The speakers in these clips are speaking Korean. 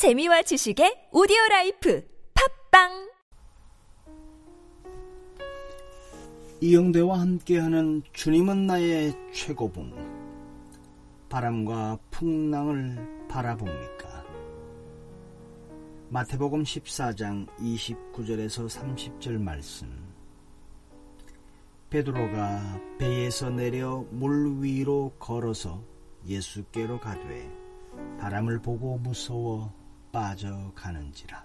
재미와 지식의 오디오 라이프 팟빵! 이영대와 함께하는 주님은 나의 최고봉. 바람과 풍랑을 바라봅니까? 마태복음 14장 29절에서 30절 말씀. 베드로가 배에서 내려 물 위로 걸어서 예수께로 가되 바람을 보고 무서워 빠져가는지라.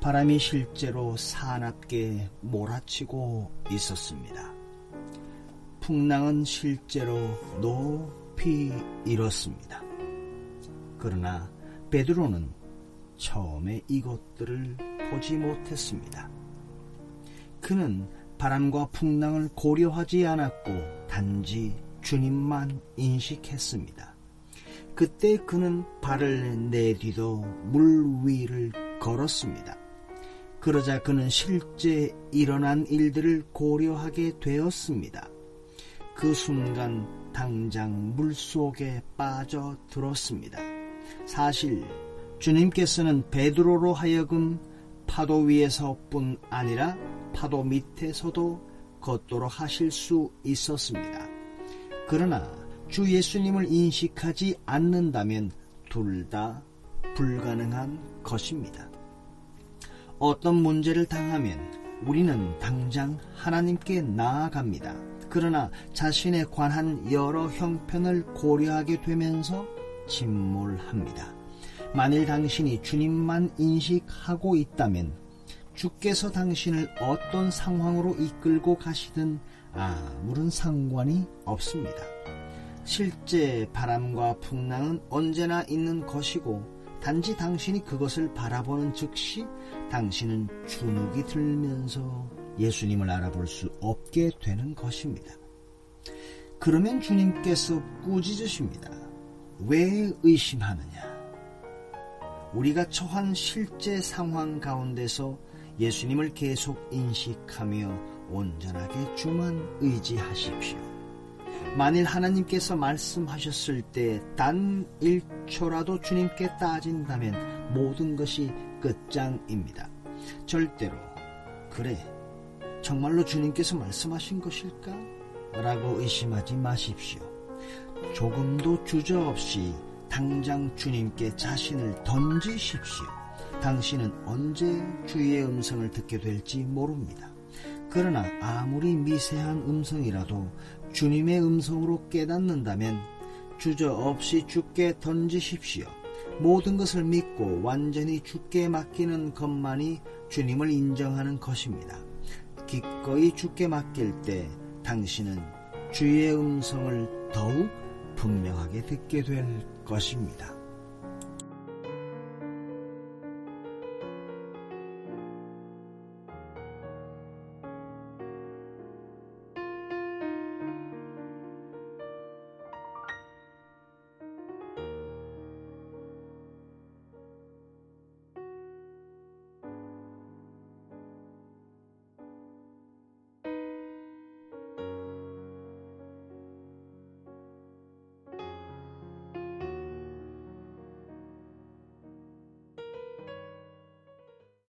바람이 실제로 사납게 몰아치고 있었습니다. 풍랑은 실제로 높이 일었습니다. 그러나 베드로는 처음에 이것들을 보지 못했습니다. 그는 바람과 풍랑을 고려하지 않았고 단지 주님만 인식했습니다. 그때 그는 발을 내디도 물 위를 걸었습니다. 그러자 그는 실제 일어난 일들을 고려하게 되었습니다. 그 순간 당장 물 속에 빠져 들었습니다. 사실 주님께서는 베드로로 하여금 파도 위에서뿐 아니라 파도 밑에서도 걷도록 하실 수 있었습니다. 그러나 주 예수님을 인식하지 않는다면 둘 다 불가능한 것입니다. 어떤 문제를 당하면 우리는 당장 하나님께 나아갑니다. 그러나 자신에 관한 여러 형편을 고려하게 되면서 침몰합니다. 만일 당신이 주님만 인식하고 있다면 주께서 당신을 어떤 상황으로 이끌고 가시든 아무런 상관이 없습니다. 실제 바람과 풍랑은 언제나 있는 것이고 단지 당신이 그것을 바라보는 즉시 당신은 주눅이 들면서 예수님을 알아볼 수 없게 되는 것입니다. 그러면 주님께서 꾸짖으십니다. 왜 의심하느냐? 우리가 처한 실제 상황 가운데서 예수님을 계속 인식하며 온전하게 주만 의지하십시오. 만일 하나님께서 말씀하셨을 때 단 1초라도 주님께 따진다면 모든 것이 끝장입니다. 절대로 그래 정말로 주님께서 말씀하신 것일까? 라고 의심하지 마십시오. 조금도 주저없이 당장 주님께 자신을 던지십시오. 당신은 언제 주의 음성을 듣게 될지 모릅니다. 그러나 아무리 미세한 음성이라도 주님의 음성으로 깨닫는다면 주저없이 죽게 던지십시오. 모든 것을 믿고 완전히 죽게 맡기는 것만이 주님을 인정하는 것입니다. 기꺼이 죽게 맡길 때 당신은 주의 음성을 더욱 분명하게 듣게 될 것입니다.